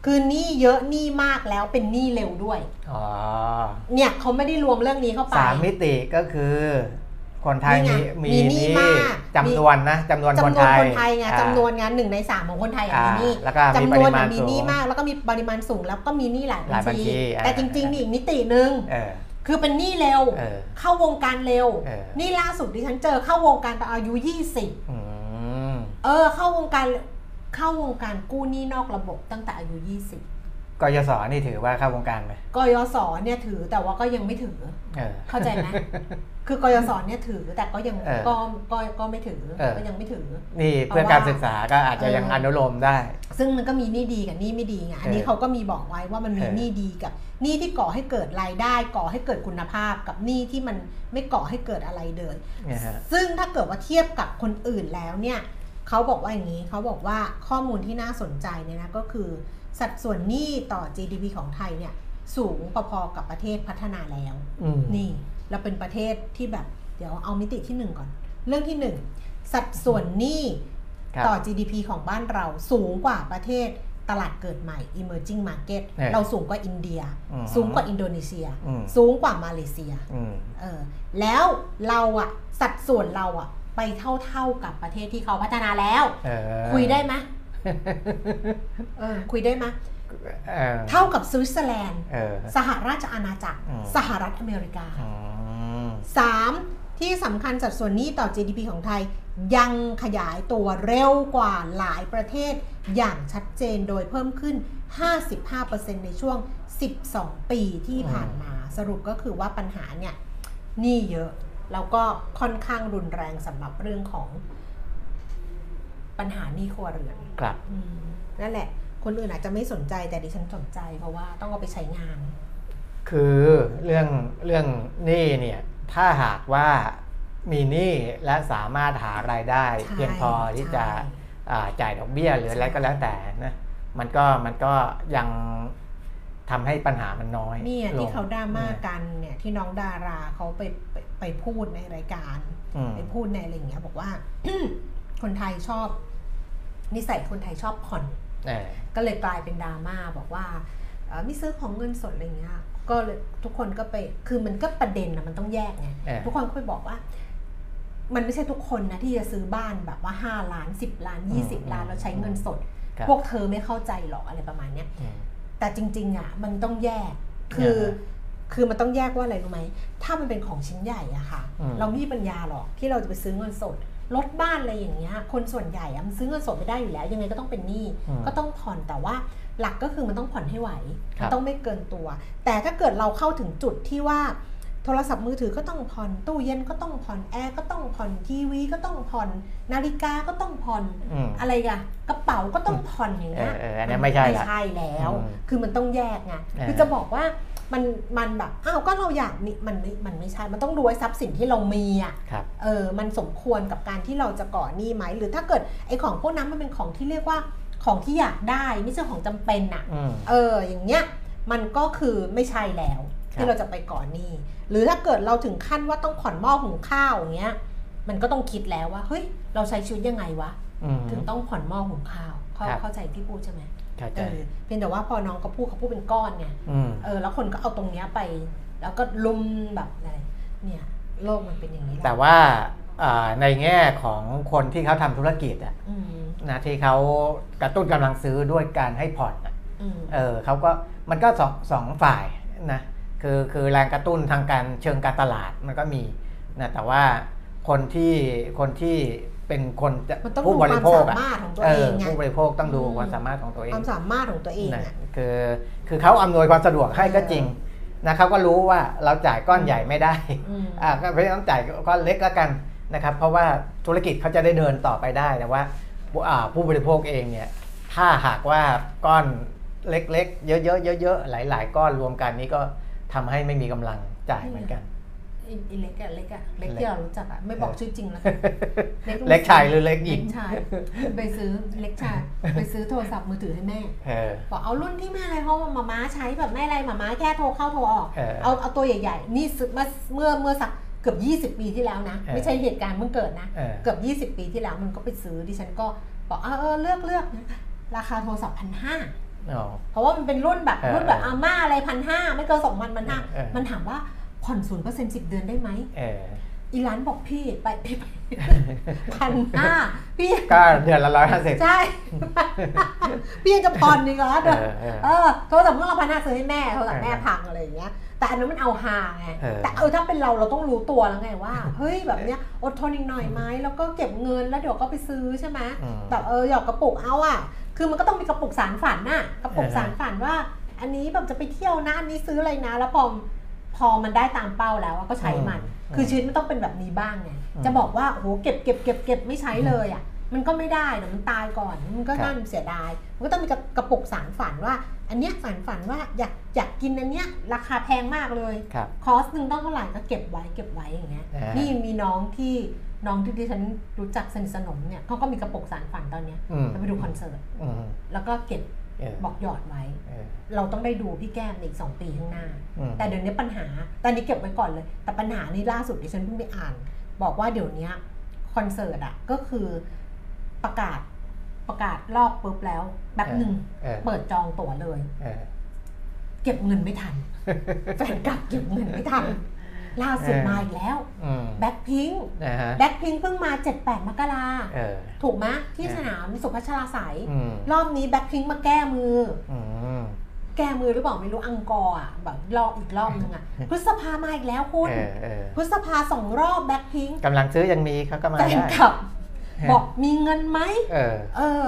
คือหนี้เยอะหนี้มากแล้วเป็นหนี้เร็วด้วยอ๋อเนี่ยเขาไม่ได้รวมเรื่องนี้เข้าไปสามมิติก็คือคนไทยนี่มีไงมีมีหนี้หนี้มากจำนวนนะจำนวนคนจำนไทวนยคนไทยไงอ่าจำนวนงานหนึ่งในสามของคนไทยอะอ่ามีหนี้แล้วก็มีจำปนวนริมาอะณมีสูหนี้งมาก แล้วก็มีปริมาณสูงแล้วก็มีหนี้หลายหลายบับัญญชีชีอ่าแต่จริงๆมีอีกมิติหนึ่งเออ คือเป็นหนี้เร็ว เออเข้าวงการเร็ว เออ นี่ล่าสุดดิฉันเจอเข้าวงการตอนอายุ20อืมเออ เข้าวงการเข้าวงการกู้หนี้นอกระบบตั้งแต่อายุ20 กยศนี่ถือว่าเข้าวงการไหมกยศเนี่ยถือแต่ว่าก็ยังไม่ถือเออเข้าใจไหมคือกยศเนี่ยถือแต่ก็ยังเออก็ก็ก็ไม่ถือเออก็ยังไม่ถือ นี่เพื่อการศึกษาก็อาจจะยังเออออนุโลมได้ ซึ่งมันก็มีหนี้ดีกับหนี้ไม่ดีไงอันนี้เออเขาก็มีบอกไว้ว่ามันมีเออหนี้ดีกับหนี้ที่ก่อให้เกิดรายได้ ก่อให้เกิดคุณภาพกับหนี้ที่มันไม่ก่อให้เกิดอะไรเลยเนี่ยฮะซึ่งถ้าเกิดว่าเทียบกับคนอื่นแล้วเนี่ยเขาบอกว่าอย่างนี้เขาบอกว่าข้อมูลที่น่าสนใจเนี่ยนะก็คือ สัดส่วนหนี้ต่อ GDP ของไทยเนี่ยสูงพอๆกับประเทศพัฒนาแล้วอืมนี่ เราเป็นประเทศที่แบบ เดี๋ยวเอามิติที่หนึ่งก่อน เรื่องที่หนึ่งสัดส่วนหนี้ครับต่อ GDP ของบ้านเราสูงกว่าประเทศตลาดเกิดใหม่ emerging market เออเราสูงกว่าอินเดียอืมสูงกว่าอินโดนีเซียอืมสูงกว่ามาเลเซียอืมเออแล้วเราอะสัดส่วนเราอะไปเท่าๆกับประเทศที่เขาพัฒนาแล้วเออคุยได้ไหม เออคุยได้ไหมเออเท่ากับสวิตเซอร์แลนด์เออสหราชอาณาจักรอืมสหรัฐอเมริกาอืม 3. ที่สำคัญสัดส่วนหนี้ต่อ GDP ของไทยยังขยายตัวเร็วกว่าหลายประเทศอย่างชัดเจนโดยเพิ่มขึ้น 55%ในช่วง 12 ปีที่ผ่านมา สรุปก็คือว่าปัญหาเนี่ยหนี้เยอะ แล้วก็ค่อนข้างรุนแรงสำหรับเรื่องของ ปัญหาหนี้ครัวเรือนครับอืมนั่นแหละ คนอื่นอาจจะไม่สนใจแต่ดิฉันสนใจ เพราะว่าต้องเอาไปใช้งาน คือเรื่องเรื่องหนี้เนี่ยถ้าหากว่ามีหนี้และสามารถหารายได้ใช่เพียงพอที่จะใช่อ่าจ่ายดอกเบี้ยหรืออะไรใช่ก็แล้วแต่นะมันก็มันก็ยังทำให้ปัญหามันน้อยเนี่ยลที่งเขาดราม่าอืกันเนี่ยที่น้องดาราเขาไปไปไปพูดในรายการอืมไปพูดในอะไรอย่างเงี้ยบอกว่า คนไทยชอบ นิสัยคนไทยชอบผ่อนเออก็เลยกลายเป็นดราม่าบอกว่าเอ่อไม่ซื้อของเงินสดอะไรเงี้ยก็เลยทุกคนก็ไปคือมันก็ประเด็นนะมันต้องแยกไงเออทุกคนก็ไปบอกว่า มันไม่ใช่ทุกคนนะที่จะซื้อบ้านแบบว่าห้าล้านสิบล้านยี่สิบล้านแล้วใช้เงินสดครับพวกเธอไม่เข้าใจหรอกอะไรประมาณเนี้ยอืมแต่จริง ๆ อะ มันต้องแยกคืออ่าฮะคือมันต้องแยกว่าอะไรรู้ไหม ถ้ามันเป็นของชิ้นใหญ่อะค่ะอืมเราไม่มีปัญญาหรอกที่เราจะไปซื้อเงินสด รถบ้านอะไรอย่างเงี้ยคนส่วนใหญ่อะมันซื้อเงินสดไม่ได้อยู่แล้ว ยังไงก็ต้องเป็นหนี้อืมก็ต้องผ่อนแต่ว่าหลักก็คือมันต้องผ่อนให้ไหวครัมับต้องไม่เกินตัว แต่ถ้าเกิดเราเข้าถึงจุดที่ว่าโทรศัพท์มือถือก็ต้องผ่อนตู้เย็นก็ต้องผ่อนแอร์ก็ต้องผ่อนทีวีก็ต้องผ่อนนาฬิกาก็ต้องผ่อนอืมอะไรกันกระเป๋าก็ต้องผ่อนอย่างเงี้ยเออเอออันนี้ไม่ใช่ละไม่ใช่แล้วอืมคือมันต้องแยกไงเออคือจะบอกว่า มันมันแบบอ้าวก็เราอยากมีมันไม่มันไม่ใช่ มันต้องดูไอ้ทรัพย์สินที่เรามีอะครับเออมันสมควรกับการที่เราจะก่อหนี้ไหมหรือถ้าเกิดไอ้ของพวกนั้นมันเป็นของที่เรียกว่าของที่อยากได้ไม่ใช่ของจำเป็นอะอืมเอออย่างเงี้ยมันก็คือไม่ใช่แล้วครับที่เราจะไปก่อนหนี้ หรือถ้าเกิดเราถึงขั้นว่าต้องผ่อนหม้อหุงข้าวอย่างเงี้ย มันก็ต้องคิดแล้วว่าเฮ้ยเราใช้ชีวิตยังไงวะอืมถึงต้องผ่อนหม้อหุงข้าวเข้าครับเข้าใจที่พูดใช่ไหม เข้าใจเออเพียงแต่ว่าพอน้องเขาพูดเขาพูดเป็นก้อนไงอืมเออ แล้วคนก็เอาตรงเนี้ยไป แล้วก็ลุมแบบอะไรเนี่ยโลกมันเป็นอย่างนี้หละแต่ว่าเอ่อในแง่ของคนที่เขาทำธุรกิจอะอืมนะที่เขากระตุ้นกำลังซื้อด้วยการให้ผ่อนอะอืมเออเขาก็มันก็สองสองฝ่ายนะคือคือแรงกระตุ้นทางการเชิงการตลาดมันก็มีนะแต่ว่าคนที่คนที่ เป็นคนจะมันต้องผู้ดูบคริวามโภคสาอะมารถของตัวเอเอองไงผู้บริโภคต้องดูอืมความสามารถของตัวเองความสามารถของตัวเองนะอะคือคือเขาอำนวยความสะดวกให้ก็จริงนะเขาก็รู้ว่าเราจ่ายก้อนใหญ่ไม่ได้อืมอ่าก็เพราะฉะนั้นต้องจ่ายก้อนเล็กแล้วกันนะครับเพราะว่าธุรกิจเขาจะได้เดินต่อไปได้แต่ว่าอ่าผู้บริโภคเองเนี่ยถ้าหากว่าก้อนเล็กๆ เยอะๆเยอะๆหลาย ๆ ก้อนรวมกันนี้ก็ทำให้ไม่มีกำลังจ่ายเหมือนกัน อีอีเล็กอะเล็กอะเล็กเล็กที่เรารู้จักอะไม่บอกชื่อจริงแล้วเล็กชายหรือเล็กหญิเล็งกชายไปซื้อเล็กชายไปซื้อโทรศัพท์มือถือให้แม่เออบอกเอารุ่นที่แม่อะไรเพราะว่ามาม้าใช้แบบไม่อะไรมาม้าแค่โทรเข้าโทรออกเออเอาเอาตัวใหญ่ๆนี่ซื้อมาเมื่อเมื่อสักเกือบ 20 ปีที่แล้วนะเออไม่ใช่เหตุการณ์เพิ่งเกิดนะเออเกือบ 20 ปีที่แล้วมันก็ไปซื้อดิฉันก็บอกเออเออเลือกเลือกนะราคาโทรศัพท์พันห้าอ๋อเพราะว่ามันเป็นรุ่นแบบเออรุ่นแบบอาม่าอะไรพันห้าไม่เกินสองพันพันห้าเออมันถามว่า ผ่อนศูนย์เปอร์เซ็นต์สิบเดือนได้ไหมเอออีร้านบอกพี่ไปพี่ไปพันห้าพี่ก็เดือนละร้อยห้าสิบใช่พี่ยังจะผ่อนอีกเหรอเดี๋ยวเออเออเออโทรศัพท์เมื่อเราพันห้าซื้อให้แม่โทรศัพท์แม่เออพังอะไรอย่างเงี้ยแต่อันนั้นมันเอาฮาไงเออแต่เออถ้าเป็นเราเราต้องรู้ตัวแล้วไงว่าเฮ้ยแบบเนี้ยอดทนอีกหน่อยไหมแล้วก็เก็บเงินแล้วเดี๋ยวก็ไปซื้อใช่ไหมอืมแบบเออหยอกกระปุกเอาอะ คือมันก็ต้องมีกระปุกสารฝันน่ะกระปุกเออสารฝันว่า อันนี้แบบจะไปเที่ยวนะอันนี้ซื้ออะไรนะแล้วพอ พอมันได้ตามเป้าแล้วอะก็ใช้มัน คือชีวิตมันต้องเป็นแบบนี้บ้างไงจะบอกว่าโอ้โหเก็บเก็บเก็บเก็บไม่ใช้เลยอะมันก็ไม่ได้นะมันตายก่อนมันก็ครับนั่นเสียดาย มันก็ต้องมีกระกระปุกสารฝันว่า อันเนี้ยสารฝันว่าอยากอยากกินอันเนี้ยราคาแพงมากเลยครับคอสหนึ่งต้องเท่าไหร่ก็เก็บไว้เก็บไว้อย่างเงี้ยอ่านี่นี่มีน้องที่น้องที่ดิฉันรู้จักสนิทสนมเนี่ยเขาก็มีกระปุกสารฝันตอนเนี้ยอืมจะไปดูคอนเสิร์ตอืมแล้วก็เก็บเออ บอกหยอดไว้เออเราต้องได้ดูพี่แก้มในอีกสองปีข้างหน้าอืมแต่เดี๋ยวนี้ปัญหา ตอนนี้เก็บไว้ก่อนเลย แต่ปัญหานี้ล่าสุดดิฉันเพิ่งไปอ่าน บอกว่าเดี๋ยวนี้คอนเสิร์ตอะก็คือประกาศประกาศรอบปุ๊บแล้วแบบหนึ่งเออเปิดจองตั๋วเลยเออเก็บเงินไม่ทันแฟนกลับเก็บเงินไม่ทัน ล่าสุดเออมาอีกแล้วอืมแบ็คพิงนะฮะแบ็คพิงเพิ่งมา 7-8 มกราเออถูกไหมที่เออสนามสุพัชราไสยอืมรอบนี้แบ็คพิงมาแก้มืออืมแก้มือหรือเปล่าไม่รู้อังกอร์อะแบบรอบอีกรอบนึงอะพฤษภามาอีกแล้วคุณเออเออพฤษภาสองรอบแบ็คพิงกำลังซื้อยังมีเขาก็มาแฟนได้คลับเออบอกมีเงินไหมเออเออ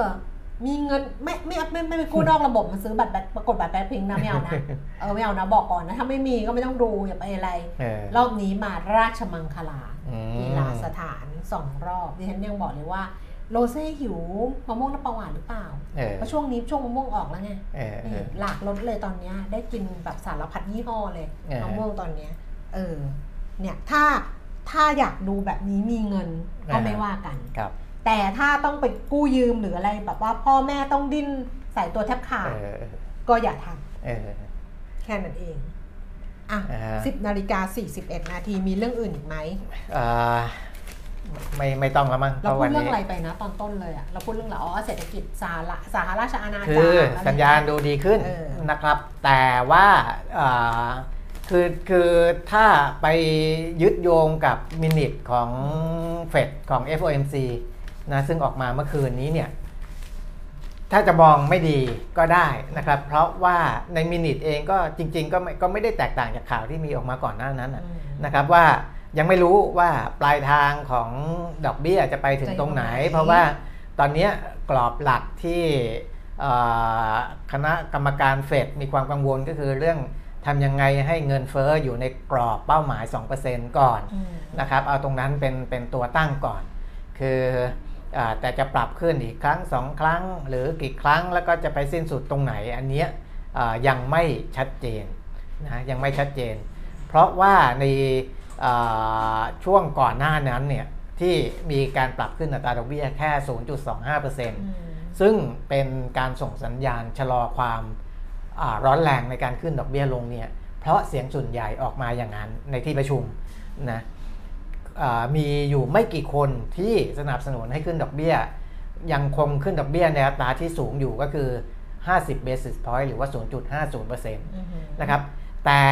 มีเงินไม่ไม่ไม่ไม่ไปกู้นอกระบบมาซื้อบัตรแบ็คปรากฏบัตรแบ็คพิงนะไม่เอานะเออไม่เอานะบอกก่อนนะถ้าไม่มีก็ไม่ต้องดูอย่าไปอะไรเออรอบนี้มาราชมังคลาอืมกีฬาสถานสองรอบดิฉันยังบอกเลยว่าโรเซ่หิวมะม่วงน้ำปลาหวานหรือเปล่าเออเพราะช่วงนี้ช่วงมะม่วงออกแล้วไงเออเอนี่อหลากรสเลยตอนเนี้ยได้กินแบบสารพัดยี่ห้อเลยเออมะม่วงตอนเนี้ยเออเนี่ยถ้าถ้าอยากดูแบบนี้มีเงินก็ไม่ว่ากันครับ แต่ถ้าต้องไปกู้ยืมหรืออะไรแบบว่าพ่อแม่ต้องดิ้นใส่ตัวแทบขาดเออก็อย่าทเออำแค่นั้นเองอะอ่าสิบนาฬิกาสี่สิบเอ็ดนาทีมีเรื่องอื่นอีกไหมอ่าไม่ไม่ต้องแล้วมั้งเพเราราะพูวัดนเรื่องนี้อะไรไปนะตอนต้นเลยอะเราพูดเรื่องอะไรอ๋อเศรษฐกิจสาระสาธารณราชอาณาจักรคืออะไรสัญญาณดูดีขึ้นเออนะครับ แต่ว่าอ่าคือคือถ้าไปยึดโยงกับมินิทของเฟดของ FOMC นะซึ่งออกมาเมื่อคืนนี้เนี่ยถ้าจะมองไม่ดีก็ได้นะครับ เพราะว่าในมินิทเองก็จริง ๆ ก็ไม่ก็ไม่ได้แตกต่างจากข่าวที่มีออกมาก่อนหน้านั้นน่ะอืมนะครับว่ายังไม่รู้ว่าปลายทางของดอกเบี้ยจะไปถึงตรงไหนจะอยู่ไหนเพราะว่าตอนเนี้ยกรอบหลักที่เอ่อคณะกรรมการเฟดมีความกังวลก็คือเรื่องทำยังไงให้เงินเฟอ้ออยู่ในกรอบเป้าหมาย 2%ก่อนอืมนะครับเอาตรงนั้นเป็นเป็นตัวตั้งก่อน คืออา แต่จะปรับขึ้นอีกครั้งสองครั้ง หรือกี่ครั้งแล้วก็จะไปสิ้นสุดตรงไหน อันเนี้ยอ่ายังไม่ชัดเจนนะยังไม่ชัดเจน เพราะว่าในอ่าช่วงก่อนหน้านั้นเนี่ยที่มีการปรับขึ้นอัตราดอกเบี้ยแค่ 0.25%ซึ่งเป็นการส่งสัญญาณชะลอความอ่าร้อนแรงในการขึ้นดอกเบี้ยลงเนี่ยเพราะเสียงส่วนใหญ่ออกมาอย่างนั้นในที่ประชุมนะอ่า มีอยู่ไม่กี่คนที่สนับสนุนให้ขึ้นดอกเบี้ย ยังคงขึ้นดอกเบี้ยในอัตราที่สูงอยู่ก็คือ 50 basis point หรือว่า 0.50%นะครับ แต่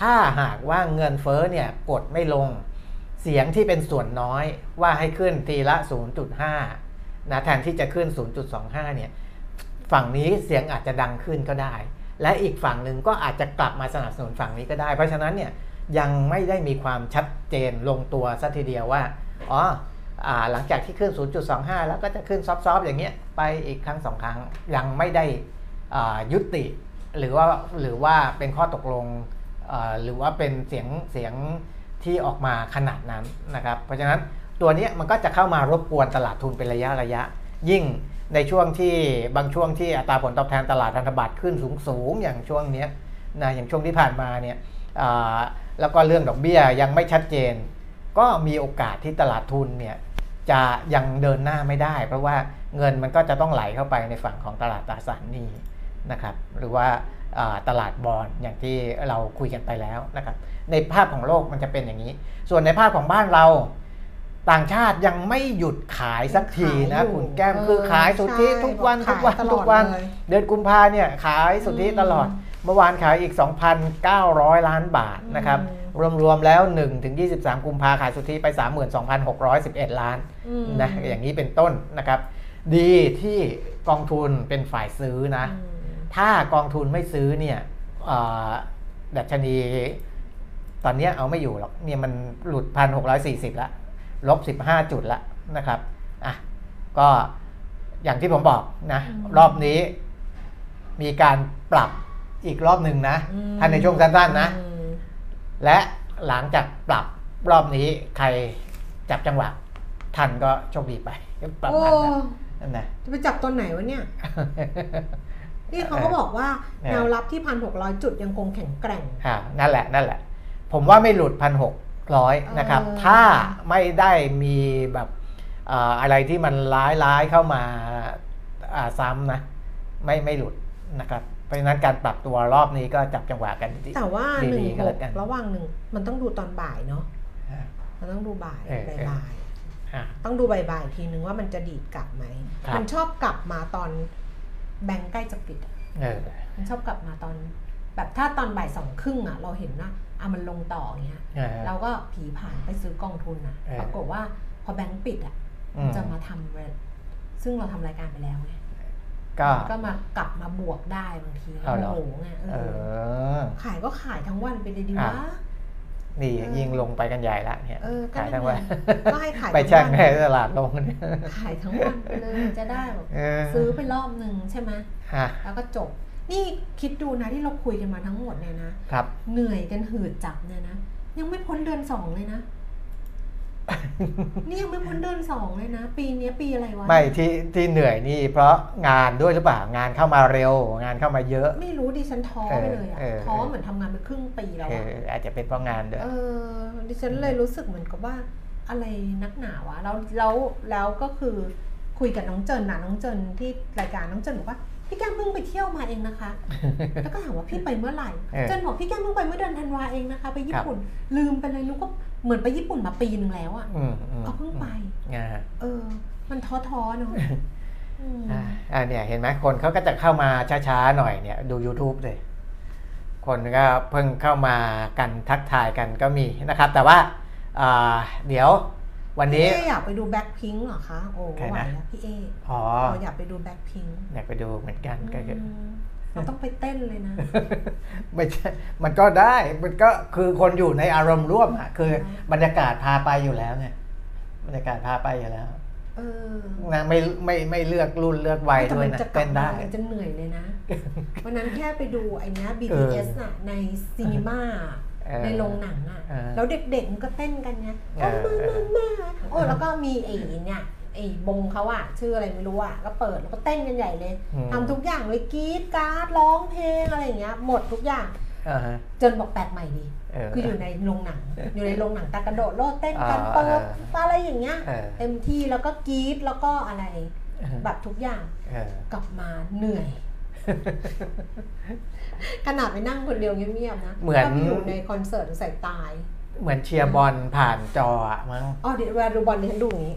ถ้าหากว่าเงินเฟ้อเนี่ยกดไม่ลง เสียงที่เป็นส่วนน้อยว่าให้ขึ้นทีละ 0.5 นะแทนที่จะขึ้น 0.25 เนี่ย ฝั่งนี้เสียงอาจจะดังขึ้นก็ได้ และอีกฝั่งหนึ่งก็อาจจะกลับมาสนับสนุนฝั่งนี้ก็ได้ เพราะฉะนั้นเนี่ย ยังไม่ได้มีความชัดเจนลงตัวซะทีเดียวว่าอ๋ออหลังจากที่ขึ้น 0.25 แล้วก็จะขึ้นซอฟๆอย่างเงี้ยไปอีกครั้งสองครั้งยังไม่ได้ยุติ หรือว่าหรือว่าเป็นข้อตกลงหรือว่าเป็นเสียงเสียงที่ออกมาขนาดนั้นนะครับ เพราะฉะนั้นตัวนี้มันก็จะเข้ามารบกวนตลาดทุนเป็นระยะระยะ ยิ่งในช่วงที่บางช่วงที่อัตราผลตอบแทนตลาดพันธบัตรขึ้นสูงสูงๆอย่างช่วงนี้นะอย่างช่วงที่ผ่านมาเนี่ย แล้วก็เรื่องดอกเบี้ยยังไม่ชัดเจน ก็มีโอกาสที่ตลาดทุนเนี่ยจะยังเดินหน้าไม่ได้ เพราะว่าเงินมันก็จะต้องไหลเข้าไปในฝั่งของตลาดตราสารหนี้นะครับหรือว่าอ่าตลาดบอลอย่างที่เราคุยกันไปแล้วนะครับในภาพของโลกมันจะเป็นอย่างนี้ ส่วนในภาพของบ้านเราต่างชาติยังไม่หยุดขายสักทีนะขายอยู่คุณแก้มเออคือขายสุทธิใช่ทุกวันบอกทุกวันขายตลอดทุกวันเลยเดือนกุมภาเนี่ยขายสุทธิอืมตลอด เมื่อวานขายอีก 2,900 ล้านบาทนะครับอืรวม ๆ แล้ว1ถึง23 กุมภาขายสุทธิไป 32,611 ล้านอืมนะอย่างนี้เป็นต้นนะครับ ดีที่กองทุนเป็นฝ่ายซื้อนะอืมถ้ากองทุนไม่ซื้อเนี่ยเอ่อดัชนีตอนเนี้ยเอาไม่อยู่หรอกเนี่ยมันหลุดพันหกร้อยสี่สิบละลบสิบห้าจุดละนะครับอะก็อย่างที่ผมบอกนะอืมรอบนี้มีการปรับ อีกรอบหนึ่งนะอืมท่านในช่วงสั้นๆนะอืมและหลังจากปรับรอบนี้ใครจับจังหวะทันก็โชคดีไปประโอ้มาณนั้นนั่นนะจะไปจับตอนไหนวะเนี่ยนี่เขาก็บอกว่าเออแนวรับที่พันหกร้อยจุดยังคงแข็งแกร่งอ่านั่นแหละนั่นแหละ ผมว่าไม่หลุดพันหกร้อยนะครับเออถ้าไม่ได้มีแบบอ่าอะไรที่มันร้ายร้ายๆเข้ามาอ่าซ้ำนะ ไม่ไม่หลุดนะครับเพ ราะฉะนั้นการปรับตัวรอบนี้ก็จับจังหวะกันดีแต่ว่าหนึ่งดีๆก็หแล้กวกันระหว่างหนึ่งมันต้องดูตอนบ่ายเนาะอ่ามันต้องดูบ่ายเออเออบ่ายอ่าๆต้องดูบ่ายๆทีนึงว่ามันจะดีดกลับไหมครับมันชอบกลับมาตอนแบงก์ใกล้จะปิดอะเออมันชอบกลับมาตอน แบบถ้าตอนบ่ายสองครึ่งอะเราเห็นนะอะมันลงต่ออย่างเงี้ยเออเราก็ผีผ่านไปซื้อกองทุนอะเออปรากฏว่าพอแบงก์ปิดอะอืมันมจะมาทำเรทซึ่งเราทำรายการไปแล้วไง ก็มันก็มากลับมาบวกได้บางทีเอาเหรอโอ้โหไงเอเอออขายก็ขายทั้งวันไปเลยดีอะวะนี่เออยิงลงไปกันใหญ่ละเนี่ยเออก็ขายนั่ทั้นงไงวันก็ให้ขายไปทั้งแช่งวันให้ตลาดลงเนี่ยขายทั้งวันไปเลยจะได้แบบเออซื้อไปรอบหนึ่งใช่ไหมอะแล้วก็จบ นี่คิดดูนะที่เราคุยกันมาทั้งหมดเนี่ยนะครับ เหนื่อยกันหืดจับเนี่ยนะยังไม่พ้นเดือนสองเลยนะ นี่ยังไม่พ้นเดือนสองเลยนะ ปีเนี้ยปีอะไรวะ ไม่ที่ที่เหนื่อยนี่ เพราะงานด้วยหรือเปล่างานเข้ามาเร็ว งานเข้ามาเยอะ ไม่รู้ดิฉันท้อไปเลยอะเออเออท้อเหมือนทำงานไปครึ่งปีแล้วเออะออาจจะเป็นเพราะงานด้วยเออดิฉันเลยรู้สึกเหมือนกับว่า อะไรนักหนาวะแล้วแล้วแล้วก็คือคุยกับน้องเจินนะน้องเจินที่รายการน้องเจินบอกว่าพี่แก้มเพิ่งไปเที่ยวมาเองนะคะ แล้วก็ถามว่าพี่ไปเมื่อไหร่เออเจินบอกพี่แก้มเพิ่งไปเมื่อเดือนธันวาเองนะคะ ไปญี่ปุ่น ลืมไปเลยนุกก็ เหมือนไปญี่ปุ่นมาปีหนึ่งแล้วอะอืมอืมก็เพิ่งไปอ่าเออ มันท้อท้อๆเนาะอืมอ่าอ่าเนี่ยเห็นไหมคนเขาก็จะเข้ามาช้าๆหน่อยเนี่ยดู YouTube เลยคนก็เพิ่งเข้ามากันทักทายกันก็มีนะครับ แต่ว่าอ่าเดี๋ยววันนี้พี่เออยากไปดูแบ็คพิงเหรอคะ โอ้ใครไหวนะอะพี่เออ๋อเราอยากไปดูแบ็คพิงอยากไปดูเหมือนกันก็คือ เราต้องไปเต้นเลยนะ ไม่ใช่ มันก็ได้ มันก็คือคนอยู่ในอารมณ์ร่วมอะคือบรรยากาศพาไปอยู่แล้วไงบรรยากาศพาไปอยู่แล้วเออนะไม่ไม่ไม่เลือกรุ่นเลือกวัยแต่ด้วยมันนะจะกลัเต้บนมาได้มันจะเหนื่อยเลยนะวันนั้นแค่ไปดูไอ้เนี้ยเอ BTS อน่ะในซีนีมาเออในโรงหนังอะเออแล้วเด็กๆมันก็เต้นกันไงเอโอ้อมามามาโอ้แล้วก็มีไอ้เนี่ย ไอ้บงเขาอะชื่ออะไรไม่รู้อะก็เปิดแล้วก็เต้นกันใหญ่เลยอืม ทำทุกอย่างเลยกรีดการ์ดร้องเพลงอะไรอย่างเงี้ยหมดทุกอย่างอ่าฮะจนบอกแปลกใหม่ดี เออ คืออยู่ในโรงหนัง อยู่ในโรงหนังตากระโดดโลดเต้นกันอ่าเปิดอ่าอะไรอย่างเงี้ยเออ เต็มที่แล้วก็กรีดแล้วก็อะไรแบบทุกอย่างเออกลับมาเหนื่อย ขนาดไปนั่งคนเดียวเงียบๆนะเหมือนก็ไปอยู่ในคอนเสิร์ตใส่ตายเหมือนเชียร์บอลผ่านจออะมั้ง อ๋อเดี๋ยวเวลาดูบอลดิฉันดูอย่างนี้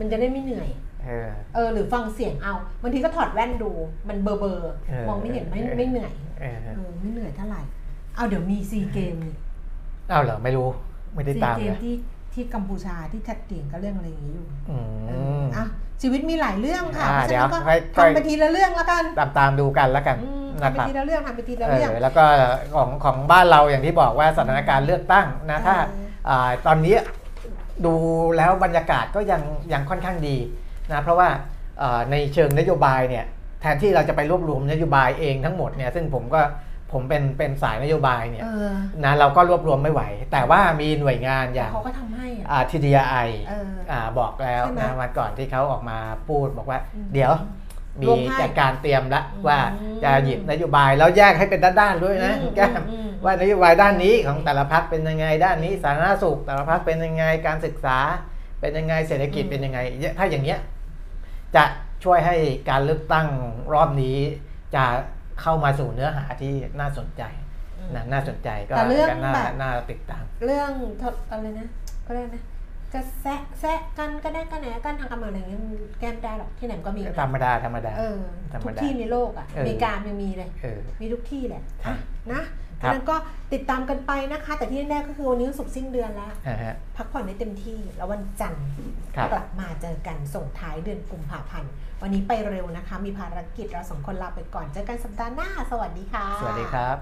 มันจะได้ไม่เหนื่อยเออเออหรือฟังเสียงเอาบางทีก็ถอดแว่นดูมันเบอร์เบอร์เออมองไม่เห็นไม่เออไม่เหนื่อยเออเออไม่เหนื่อยเท่าไหร่เอาเดี๋ยวมีซีเกมนี่อ้าวเหรอไม่รู้ไม่ได้ซีตามเกเลมยที่ที่กัมพูชาที่ชัดเตียงก็เรื่องอะไรอย่างนี้อยู่อืเอมออะชีวิตมีหลายเรื่องค่ะอ่าเพราะฉะนั้นก็เดี๋ยวค่อยค่อยทำไปทีละเรื่องแล้วกัน ตามตามดูกันแล้วกันอืมนะทำไปครับทีละเรื่องทำไปทีละเอเรื่องอแล้วก็ของของบ้านเราอย่างที่บอกว่าสถานการณ์เลือกตั้งนะถ้าเอออ่าตอนนี้ ดูแล้วบรรยากาศก็ยังยังค่อนข้างดีนะเพราะว่าอ่าในเชิงนโยบายเนี่ยแทนที่เราจะไปรวบรวมนโยบายเองทั้งหมดเนี่ยซึ่งผมก็ผมเป็นเป็นสายนโยบายเนี่ยเออนะเราก็รวบรวมไม่ไหว แต่ว่ามีหน่วยงานอย่างเขาก็ทำให้อะอ่า TDI เอออ่าบอกแล้วใช่ไหมนะวันก่อนที่เขาออกมาพูดบอกว่าอืมเดี๋ยว มีรวมให้จัดการเตรียมแล้วอืมว่าจะหยิบนโยบายแล้วแยกให้เป็นด้านๆด้วยนะอืมแก้มอืมว่านโยบายด้านนี้ของแต่ละพักเป็นยังไง ด้านนี้สาธารณสุข แต่ละพักเป็นยังไงการศึกษา เป็นยังไงเศรษฐกิจอืมเป็นยังไง ถ้าอย่างเงี้ยจะช่วยให้การเลือกตั้งรอบนี้ จะเข้ามาสู่เนื้อหาที่น่าสนใจนะน่าสนใจก็แต่เรื่องก็น่าแบบน่าติดตาม เรื่องทดอะไรนะก็เรียกนะ จะแซะแซะกันก็ได้กันแหนกันทางการเมืองอะไรอย่างเงี้ยมันแก้ไม่ได้หรอกที่ไหนมันก็มีธรรมดาธรรมดาเออธรรมทุกดา ที่ในโลกอะเอออเมริกายังมีเลย เออ มีทุกที่แหละครัอะบนะครัดับ งนั้นก็ติดตามกันไปนะคะ แต่ที่แน่ๆก็คือวันนี้วันศุกร์สิ้นเดือนแล้ว อ่าฮะ พักผ่อนให้เต็มที่แล้ววันจันทร์ครับ กลับมาเจอกันส่งท้ายเดือนกุมภาพันธ์วันนี้ไปเร็วนะคะ มีภารกิจเราสองคนลาไปก่อนเจอกันสัปดาห์หน้า สวัสดีค่ะ สวัสดีครับ